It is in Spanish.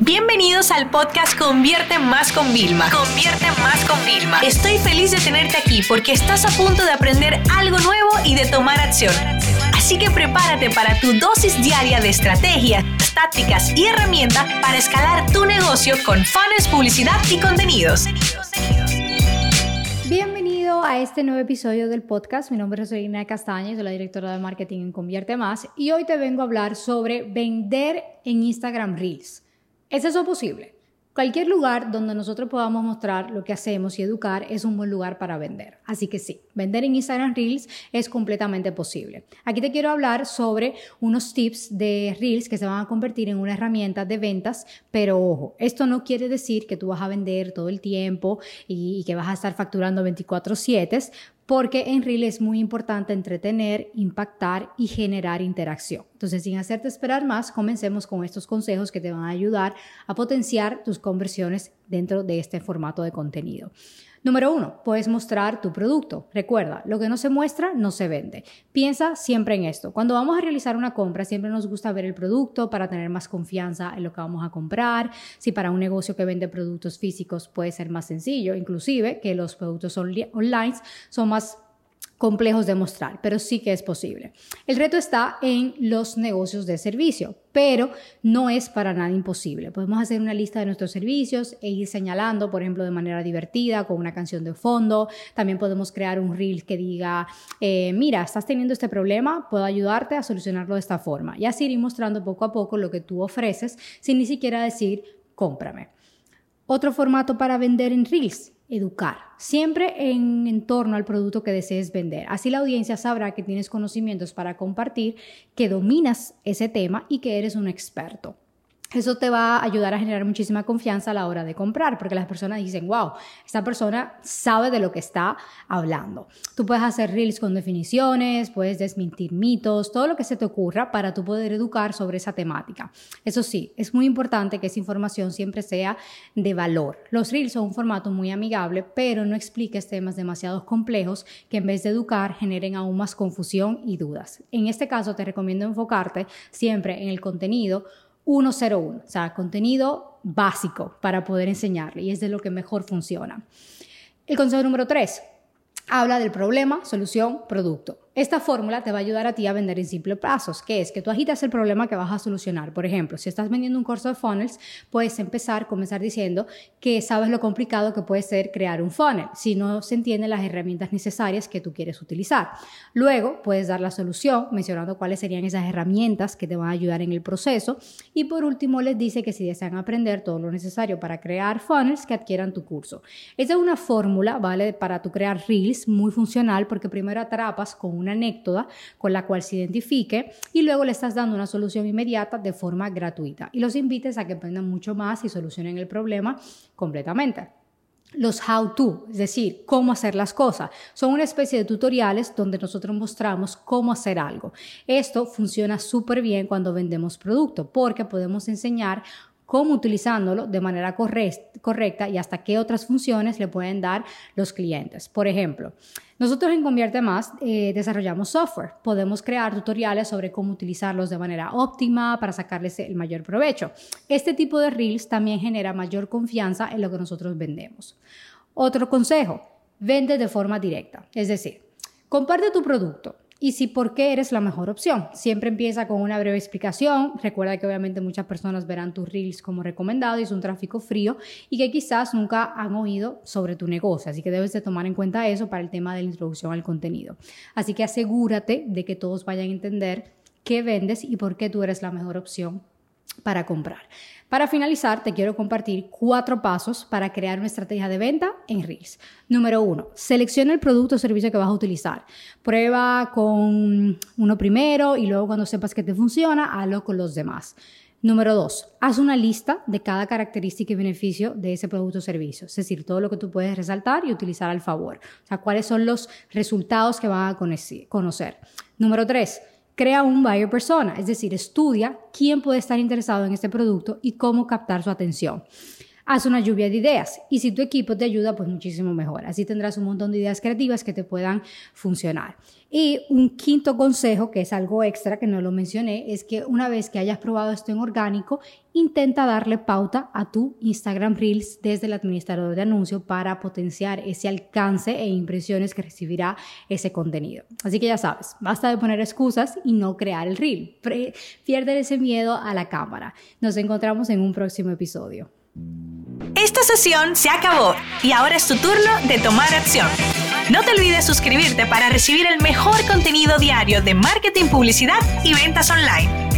Bienvenidos al podcast Convierte Más con Vilma. Convierte Más con Vilma. Estoy feliz de tenerte aquí porque estás a punto de aprender algo nuevo y de tomar acción. Así que prepárate para tu dosis diaria de estrategias, tácticas y herramientas para escalar tu negocio con fans, publicidad y contenidos. Bienvenido a este nuevo episodio del podcast. Mi nombre es Reina Castaña, soy la directora de marketing en Convierte Más y hoy te vengo a hablar sobre vender en Instagram Reels. ¿Es eso posible? Cualquier lugar donde nosotros podamos mostrar lo que hacemos y educar es un buen lugar para vender. Así que sí, vender en Instagram Reels es completamente posible. Aquí te quiero hablar sobre unos tips de Reels que se van a convertir en una herramienta de ventas, pero ojo, esto no quiere decir que tú vas a vender todo el tiempo y, que vas a estar facturando 24/7, porque en Reel es muy importante entretener, impactar y generar interacción. Entonces, sin hacerte esperar más, comencemos con estos consejos que te van a ayudar a potenciar tus conversiones dentro de este formato de contenido. Número uno, puedes mostrar tu producto. Recuerda, lo que no se muestra no se vende. Piensa siempre en esto. Cuando vamos a realizar una compra, siempre nos gusta ver el producto para tener más confianza en lo que vamos a comprar. Si para un negocio que vende productos físicos puede ser más sencillo, inclusive que los productos online son más complejos de mostrar, pero sí que es posible. El reto está en los negocios de servicio, pero no es para nada imposible. Podemos hacer una lista de nuestros servicios e ir señalando, por ejemplo, de manera divertida, con una canción de fondo. También podemos crear un reel que diga, eh, mira, estás teniendo este problema, puedo ayudarte a solucionarlo de esta forma. Y así ir mostrando poco a poco lo que tú ofreces sin ni siquiera decir, cómprame. Otro formato para vender en Reels educar, siempre en, torno al producto que desees vender. Así la audiencia sabrá que tienes conocimientos para compartir, que dominas ese tema y que eres un experto. Eso te va a ayudar a generar muchísima confianza a la hora de comprar, porque las personas dicen, wow, esta persona sabe de lo que está hablando. Tú puedes hacer reels con definiciones, puedes desmentir mitos, todo lo que se te ocurra para tú poder educar sobre esa temática. Eso sí, es muy importante que esa información siempre sea de valor. Los reels son un formato muy amigable, pero no expliques temas demasiado complejos que en vez de educar generen aún más confusión y dudas. En este caso te recomiendo enfocarte siempre en el contenido 101, o sea, contenido básico para poder enseñarle y es de lo que mejor funciona. El consejo número 3, habla del problema, solución, producto. Esta fórmula te va a ayudar a ti a vender en simples pasos, que es que tú agitas el problema que vas a solucionar. Por ejemplo, si estás vendiendo un curso de funnels, puedes empezar, comenzar diciendo que sabes lo complicado que puede ser crear un funnel si no se entienden las herramientas necesarias que tú quieres utilizar. Luego, puedes dar la solución mencionando cuáles serían esas herramientas que te van a ayudar en el proceso. Y por último, les dice que si desean aprender todo lo necesario para crear funnels, que adquieran tu curso. Esa es una fórmula, ¿vale? Para tu crear reels muy funcional porque primero atrapas con una anécdota con la cual se identifique y luego le estás dando una solución inmediata de forma gratuita. Y los invites a que aprendan mucho más y solucionen el problema completamente los how to, es decir, cómo hacer las cosas. Son una especie de tutoriales donde nosotros mostramos cómo hacer algo. Esto funciona súper bien cuando vendemos producto porque podemos enseñar cómo utilizándolo de manera correcta y hasta qué otras funciones le pueden dar los clientes. Por ejemplo, nosotros en Convierte Más eh, desarrollamos software. Podemos crear tutoriales sobre cómo utilizarlos de manera óptima para sacarles el mayor provecho. Este tipo de reels también genera mayor confianza en lo que nosotros vendemos. Otro consejo, vende de forma directa. Es decir, comparte tu producto, y si por qué eres la mejor opción. Siempre empieza con una breve explicación. Recuerda que obviamente muchas personas verán tus reels como recomendado y es un tráfico frío y que quizás nunca han oído sobre tu negocio. Así que debes de tomar en cuenta eso para el tema de la introducción al contenido. Así que asegúrate de que todos vayan a entender qué vendes y por qué tú eres la mejor opción para comprar. Para finalizar, te quiero compartir cuatro pasos para crear una estrategia de venta en Reels. Número uno, selecciona el producto o servicio que vas a utilizar. Prueba con uno primero y luego cuando sepas que te funciona, hazlo con los demás. Número dos, haz una lista de cada característica y beneficio de ese producto o servicio, es decir, todo lo que tú puedes resaltar y utilizar al favor. O sea, cuáles son los resultados que van a conocer. Número tres, Crea un buyer persona, es decir, estudia quién puede estar interesado en este producto y cómo captar su atención. Haz una lluvia de ideas y si tu equipo te ayuda, pues muchísimo mejor. Así tendrás un montón de ideas creativas que te puedan funcionar. Y un quinto consejo, que es algo extra que no lo mencioné, es que una vez que hayas probado esto en orgánico, intenta darle pauta a tu Instagram Reels desde el administrador de anuncios para potenciar ese alcance e impresiones que recibirá ese contenido. Así que ya sabes, basta de poner excusas y no crear el reel. Pierde ese miedo a la cámara. Nos encontramos en un próximo episodio. Esta sesión se acabó y ahora es tu turno de tomar acción. No te olvides suscribirte para recibir el mejor contenido diario de marketing, publicidad y ventas online.